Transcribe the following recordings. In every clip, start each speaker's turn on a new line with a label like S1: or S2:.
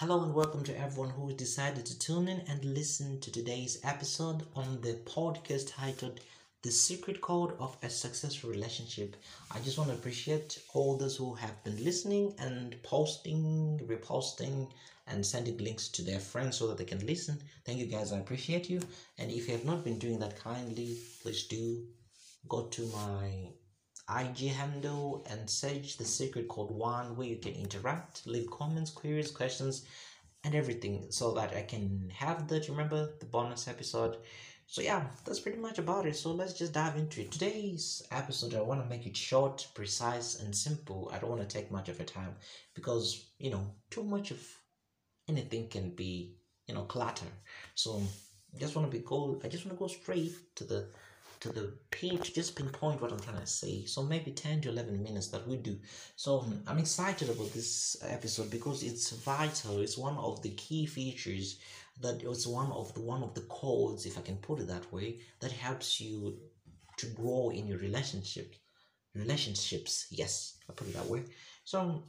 S1: Hello and welcome to everyone who decided to tune in and listen to today's episode on the podcast titled The Secret Code of a Successful Relationship. I just want to appreciate all those who have been listening and posting, reposting, and sending links to their friends so that they can listen. Thank you guys, I appreciate you. And if you have not been doing that kindly, please do go to my IG handle and search the secret code one where you can interact, leave comments, queries, questions, and everything so that I can have that. Remember the bonus episode. So yeah, that's pretty much about it. So let's just dive into it. Today's episode, I want to make it short, precise, and simple. I don't want to take much of your time because you know too much of anything can be you know clutter. So I just want to be go. I just want to go straight to the to the page just pinpoint what i'm trying to say. So maybe 10 to 11 minutes that we do. So um, i'm excited about this episode because it's vital. It's one of the key features that it's one of the one of the codes if i can put it that way that helps you to grow in your relationship relationships yes i put it that way so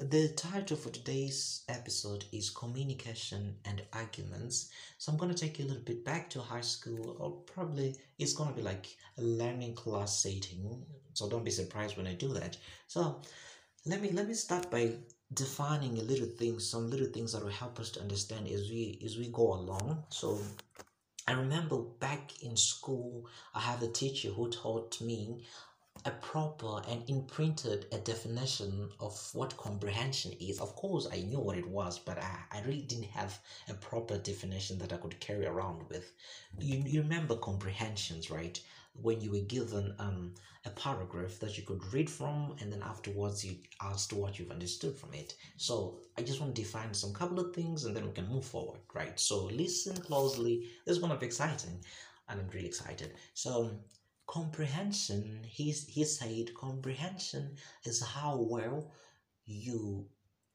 S1: the title for today's episode is Communication and Arguments. So I'm going to take you a little bit back to high school, or probably it's going to be like a learning class setting. So don't be surprised when I do that. So let me let me start by defining a little things, some little things that will help us to understand as we as we go along. So I remember back in school, I have a teacher who taught me a proper and imprinted a definition of what comprehension is. Of course, I knew what it was, but I, I really didn't have a proper definition that I could carry around with. You, you remember comprehensions, right? When you were given um, a paragraph that you could read from, and then afterwards you asked what you've understood from it. So I just want to define some couple of things, and then we can move forward, right? So listen closely. This is going be exciting, and I'm really excited. So comprehension he, he said comprehension is how well you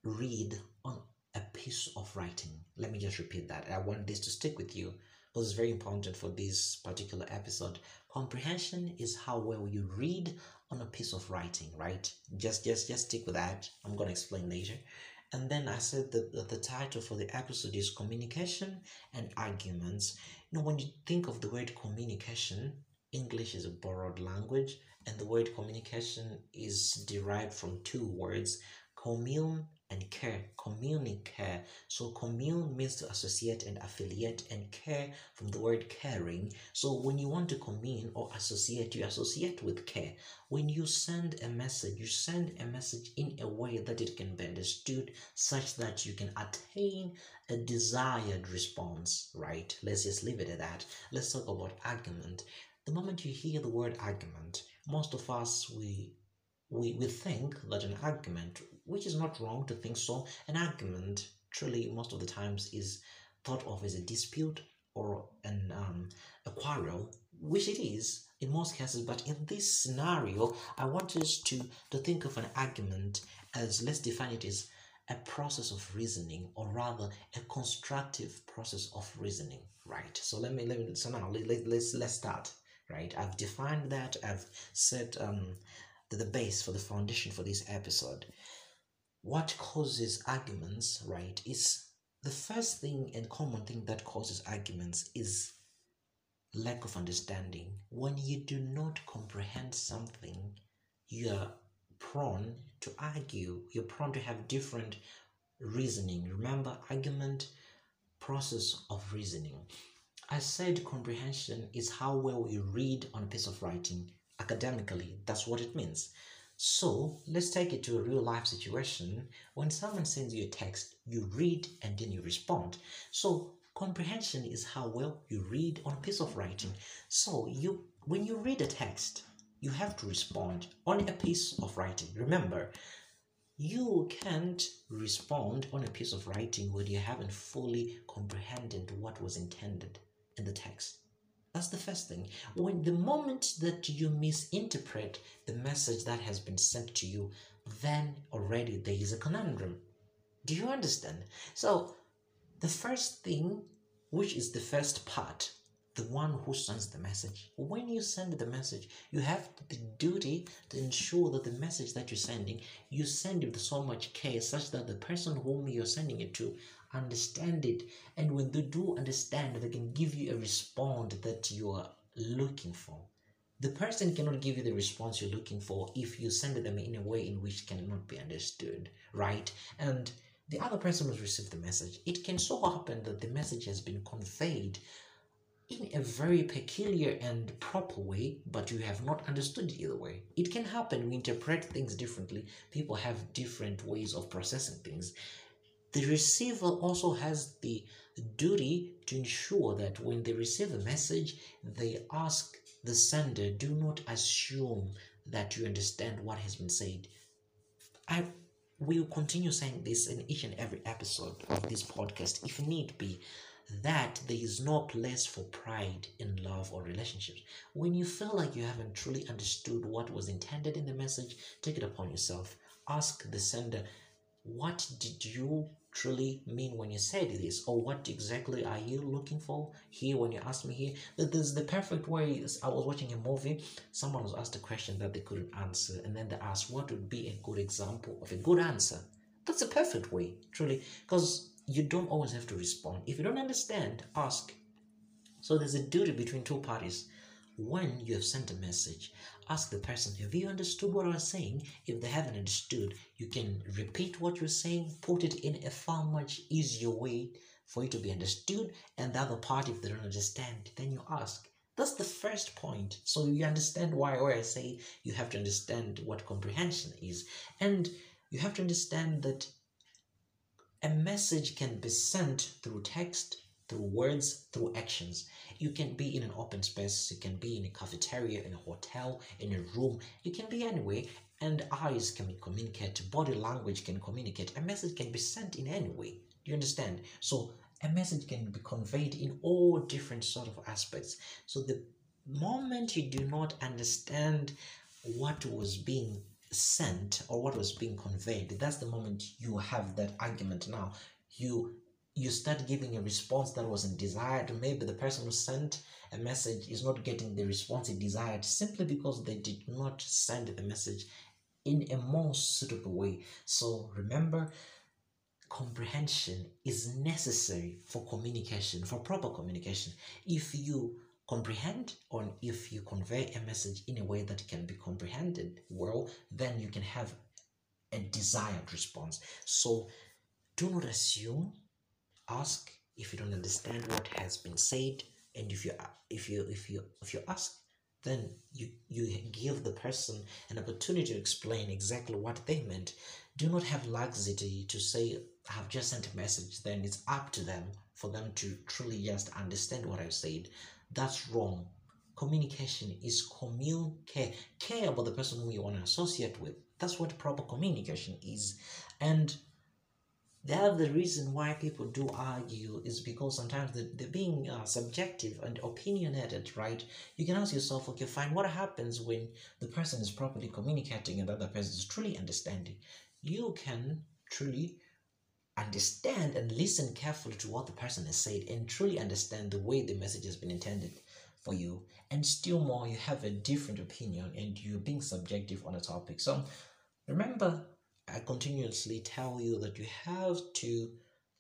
S1: read on a piece of writing. Let me just repeat that. I want this to stick with you. Because it's very important for this particular episode. Comprehension is how well you read on a piece of writing right? Just just just stick with that. I'm going to explain later. And then i said that the, the title for the episode is communication and arguments. You know when you think of the word communication English is a borrowed language, and the word communication is derived from two words, commune and care. Communicare. So commune means to associate and affiliate, and care from the word caring. So when you want to commune or associate, you associate with care. When you send a message, you send a message in a way that it can be understood such that you can attain a desired response, right? Let's just leave it at that. Let's talk about argument the moment you hear the word argument, most of us we we, we think that an argument, which is not wrong to think so, an argument truly most of the times is thought of as a dispute or an um, a quarrel, which it is in most cases. But in this scenario, I want us to to think of an argument as let's define it as a process of reasoning, or rather a constructive process of reasoning. Right. So let me let me so now let, let, let's let's start right? I've defined that i've set um the, the base for the foundation for this episode. What causes arguments right is the first thing and common thing that causes arguments is lack of understanding. When you do not comprehend something you're prone to argue. You're prone to have different reasoning. Remember argument process of reasoning I said comprehension is how well you read on a piece of writing academically. That's what it means. So let's take it to a real life situation. When someone sends you a text, you read and then you respond. So comprehension is how well you read on a piece of writing. So you when you read a text, you have to respond on a piece of writing. Remember, you can't respond on a piece of writing when you haven't fully comprehended what was intended in the text. That's the first thing. When the moment that you misinterpret the message that has been sent to you, then already there is a conundrum. Do you understand? So, the first thing, which is the first part, the one who sends the message. When you send the message, you have the duty to ensure that the message that you're sending, you send it with so much care such that the person whom you're sending it to understand it. And when they do understand, they can give you a response that you are looking for. The person cannot give you the response you're looking for if you send them in a way in which cannot be understood, right? And the other person who's received the message, it can so happen that the message has been conveyed in a very peculiar and proper way, but you have not understood it either way. It can happen. We interpret things differently. People have different ways of processing things. The receiver also has the duty to ensure that when they receive a message, they ask the sender, do not assume that you understand what has been said. I will continue saying this in each and every episode of this podcast if need be that there is no place for pride in love or relationships. When you feel like you haven't truly understood what was intended in the message, take it upon yourself. Ask the sender, what did you truly mean when you said this? Or what exactly are you looking for here when you ask me here? That is the perfect way. I was watching a movie, someone was asked a question that they couldn't answer, and then they asked, what would be a good example of a good answer? That's a perfect way, truly, because you don't always have to respond. If you don't understand, ask. So there's a duty between two parties. When you have sent a message, ask the person, Have you understood what I was saying? If they haven't understood, you can repeat what you're saying, put it in a far much easier way for it to be understood. And the other party, if they don't understand, then you ask. That's the first point. So you understand why, why I say you have to understand what comprehension is. And you have to understand that a message can be sent through text, through words, through actions. You can be in an open space, you can be in a cafeteria, in a hotel, in a room, you can be anywhere, and eyes can communicate, body language can communicate. A message can be sent in any way. Do you understand? So a message can be conveyed in all different sort of aspects. So the moment you do not understand what was being sent or what was being conveyed that's the moment you have that argument now you you start giving a response that wasn't desired. Maybe the person who sent a message is not getting the response he desired simply because they did not send the message in a more suitable way. So remember comprehension is necessary for communication for proper communication. If you comprehend or if you convey a message in a way that can be comprehended well then you can have a desired response. So do not assume ask if you don't understand what has been said and if you if you if you if you ask then you you give the person an opportunity to explain exactly what they meant do not have laxity to say i have just sent a message then it's up to them for them to truly just understand what i've said that's wrong. Communication is commune care care about the person who you want to associate with. That's what proper communication is. And the other reason why people do argue is because sometimes they're, they're being uh, subjective and opinionated, right? You can ask yourself, okay, fine, what happens when the person is properly communicating and the other person is truly understanding? You can truly understand and listen carefully to what the person has said and truly understand the way the message has been intended for you and still more you have a different opinion and you're being subjective on a topic so remember i continuously tell you that you have to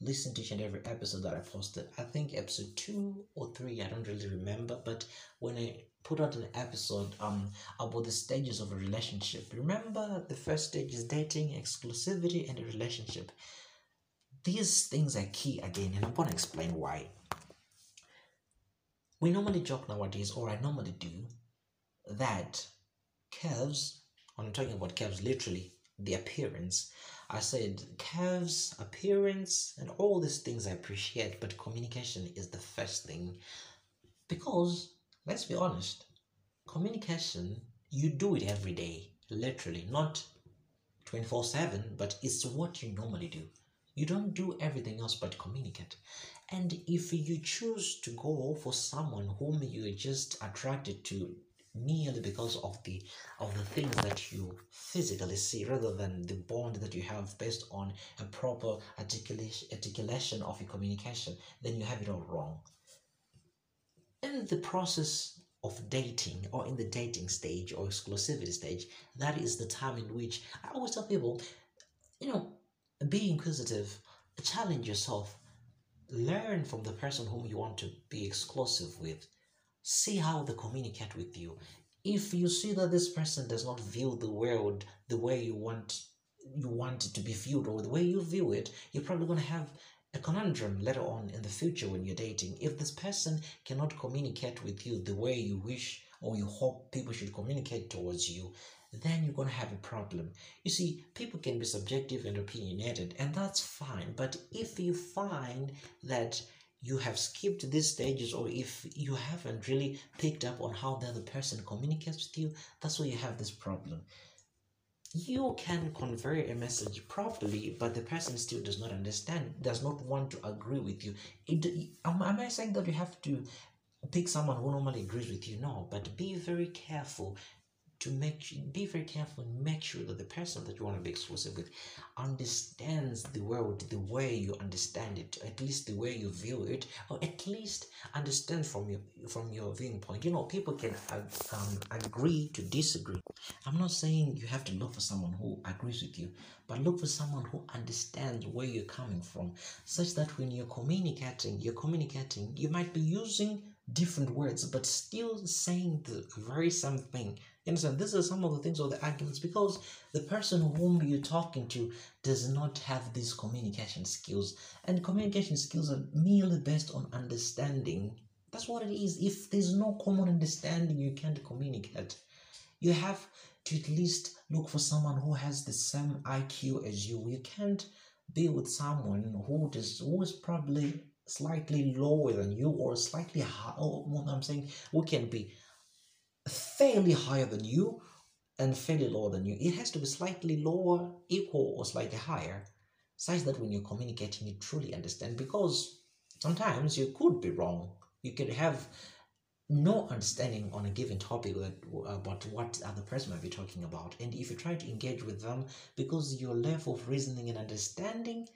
S1: listen to each and every episode that i posted. I think episode two or three i don't really remember but when i put out an episode um about the stages of a relationship. Remember the first stage is dating exclusivity and a relationship. These things are key again, and I'm to explain why. We normally joke nowadays, or I normally do, that curves, I'm talking about curves literally, the appearance. I said curves, appearance, and all these things I appreciate, but communication is the first thing. Because, let's be honest, communication, you do it every day, literally, not 24 7, but it's what you normally do. You don't do everything else but communicate. And if you choose to go for someone whom you are just attracted to merely because of the of the things that you physically see rather than the bond that you have based on a proper articulation articulation of your communication then you have it all wrong. In the process of dating or in the dating stage or exclusivity stage, that is the time in which I always tell people, you know, be inquisitive, challenge yourself, learn from the person whom you want to be exclusive with, see how they communicate with you. If you see that this person does not view the world the way you want you want it to be viewed or the way you view it, you're probably going to have a conundrum later on in the future when you're dating. If this person cannot communicate with you the way you wish or you hope people should communicate towards you, then you're going to have a problem. You see, people can be subjective and opinionated, and that's fine. But if you find that you have skipped these stages, or if you haven't really picked up on how the other person communicates with you, that's why you have this problem you can convey a message properly, but the person still does not understand, does not want to agree with you. It, am, am I saying that you have to pick someone who normally agrees with you? No, but be very careful to make be very careful and make sure that the person that you want to be exclusive with understands the world the way you understand it at least the way you view it or at least understand from your from your viewing point you know people can um, agree to disagree. I'm not saying you have to look for someone who agrees with you but look for someone who understands where you're coming from such that when you're communicating you're communicating you might be using different words but still saying the very same thing understand? These are some of the things or the arguments because the person whom you're talking to does not have these communication skills. And communication skills are merely based on understanding. That's what it is. If there's no common understanding, you can't communicate. You have to at least look for someone who has the same IQ as you. You can't be with someone who does who is probably slightly lower than you or slightly high. Oh, what I'm saying, who can be fairly higher than you and fairly lower than you. It has to be slightly lower, equal, or slightly higher, such that when you're communicating, you truly understand. Because sometimes you could be wrong. You could have no understanding on a given topic about what the other person might be talking about. And if you try to engage with them, because your level of reasoning and understanding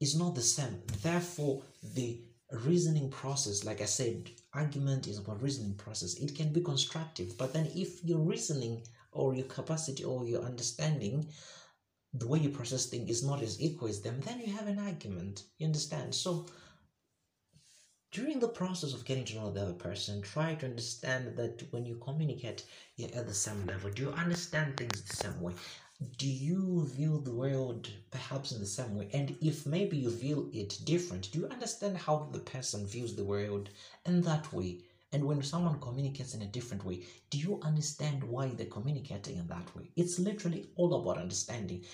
S1: is not the same, therefore, the reasoning process, like I said, argument is about reasoning process. It can be constructive but then if your reasoning or your capacity or your understanding the way you process things is not as equal as them then you have an argument. You understand? So during the process of getting to know the other person try to understand that when you communicate you're at the same level. Do you understand things the same way do you view the world perhaps in the same way? And if maybe you view it different do you understand how the person views the world in that way? And when someone communicates in a different way do you understand why they're communicating in that way? It's literally all about understanding.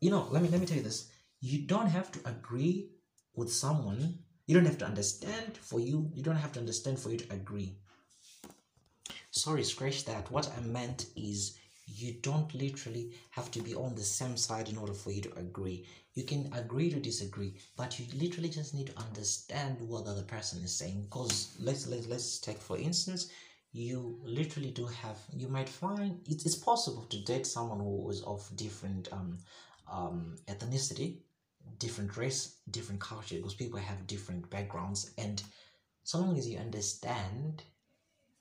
S1: You know let me let me tell you this. You don't have to agree with someone. You don't have to understand for you. You don't have to understand for you to agree. Sorry scratch that. What i meant is you don't literally have to be on the same side in order for you to agree. You can agree to disagree, but you literally just need to understand what the other person is saying. Because let's let's let's take for instance, you literally do have you might find it's, possible to date someone who is of different um um ethnicity, different race, different culture, because people have different backgrounds, and so long as you understand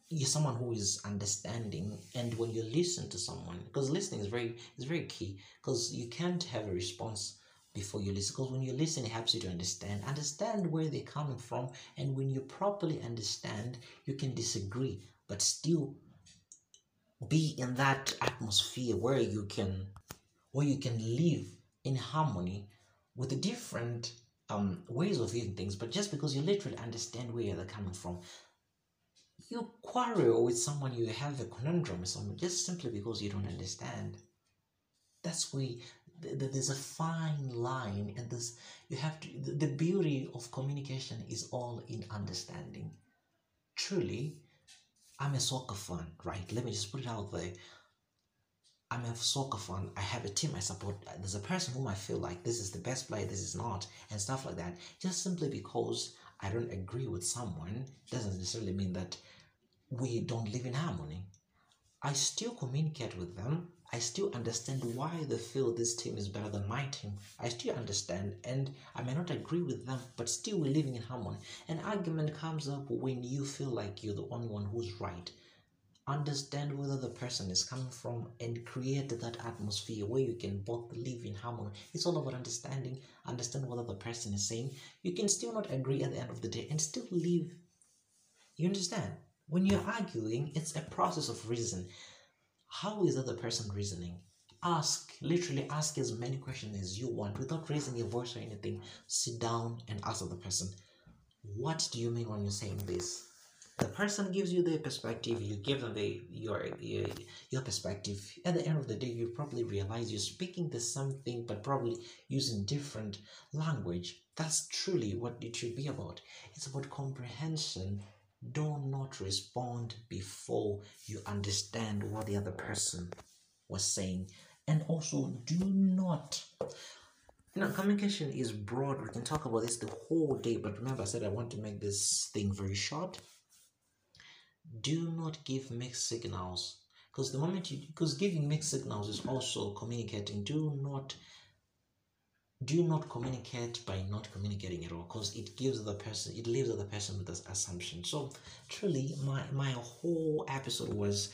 S1: you're someone who is understanding and when you listen to someone because listening is very is very key because you can't have a response before you listen because when you listen it helps you to understand understand where they're coming from and when you properly understand you can disagree but still be in that atmosphere where you can where you can live in harmony with the different um, ways of viewing things but just because you literally understand where they're coming from you quarrel with someone, you have a conundrum with someone just simply because you don't understand. That's where there's a fine line, and this you have to. The beauty of communication is all in understanding. Truly, I'm a soccer fan, right? Let me just put it out there. I'm a soccer fan. I have a team I support. There's a person whom I feel like this is the best player, this is not, and stuff like that. Just simply because I don't agree with someone doesn't necessarily mean that we don't live in harmony. I still communicate with them. I still understand why they feel this team is better than my team. I still understand, and I may not agree with them, but still we're living in harmony. An argument comes up when you feel like you're the only one who's right. Understand where the person is coming from and create that atmosphere where you can both live in harmony. It's all about understanding, understand what the person is saying. You can still not agree at the end of the day and still live. You understand? When you're arguing, it's a process of reason how is the other person reasoning? Ask, literally ask as many questions as you want without raising your voice or anything. Sit down and ask the person, What do you mean when you're saying this? The person gives you their perspective, you give them the, your, your, your perspective. At the end of the day, you probably realize you're speaking the same thing but probably using different language. That's truly what it should be about. It's about comprehension do not respond before you understand what the other person was saying. And also, do not. You know, communication is broad. We can talk about this the whole day, but remember, I said I want to make this thing very short. Do not give mixed signals. Because the moment you because giving mixed signals is also communicating. Do not do not communicate by not communicating at all because it gives the person it leaves the person with this assumption. So truly my my whole episode was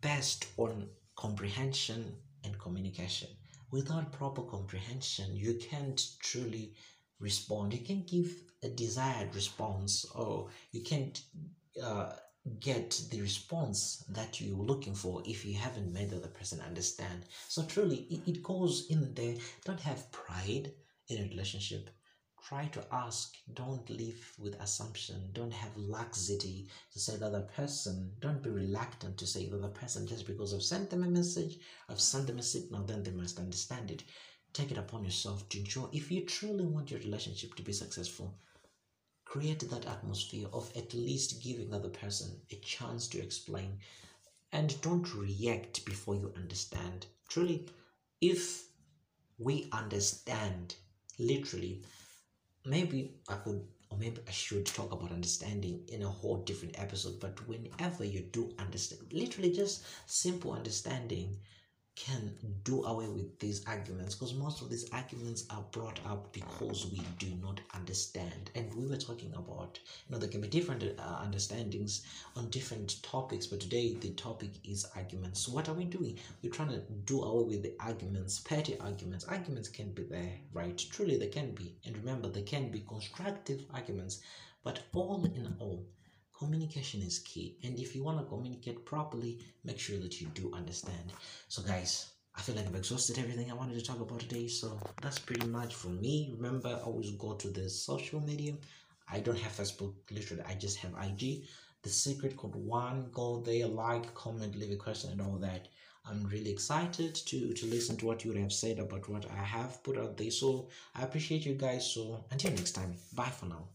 S1: based on comprehension and communication. Without proper comprehension you can't truly respond. You can give a desired response or you can't uh, get the response that you're looking for if you haven't made the other person understand. So truly, it, it goes in there. Don't have pride in a relationship. Try to ask. Don't live with assumption. Don't have laxity to say the other person. Don't be reluctant to say the other person just because I've sent them a message, I've sent them a signal, then they must understand it. Take it upon yourself to ensure if you truly want your relationship to be successful, create that atmosphere of at least giving the other person a chance to explain and don't react before you understand. Truly if we understand literally maybe i could or maybe i should talk about understanding in a whole different episode but whenever you do understand literally just simple understanding can do away with these arguments because most of these arguments are brought up because we do not understand. And we were talking about you know there can be different uh, understandings on different topics but today the topic is arguments. So what are we doing? We're trying to do away with the arguments petty arguments. Arguments can be there right? Truly they can be. And remember they can be constructive arguments but all in all communication is key and if you want to communicate properly make sure that you do understand so guys I feel like I've exhausted everything I wanted to talk about today, so that's pretty much for me. Remember, always go to the social media. I don't have Facebook, literally, I just have IG. The secret code one, go there, like, comment, leave a question, and all that. I'm really excited to to listen to what you have said about what I have put out there. So I appreciate you guys. So until next time, bye for now.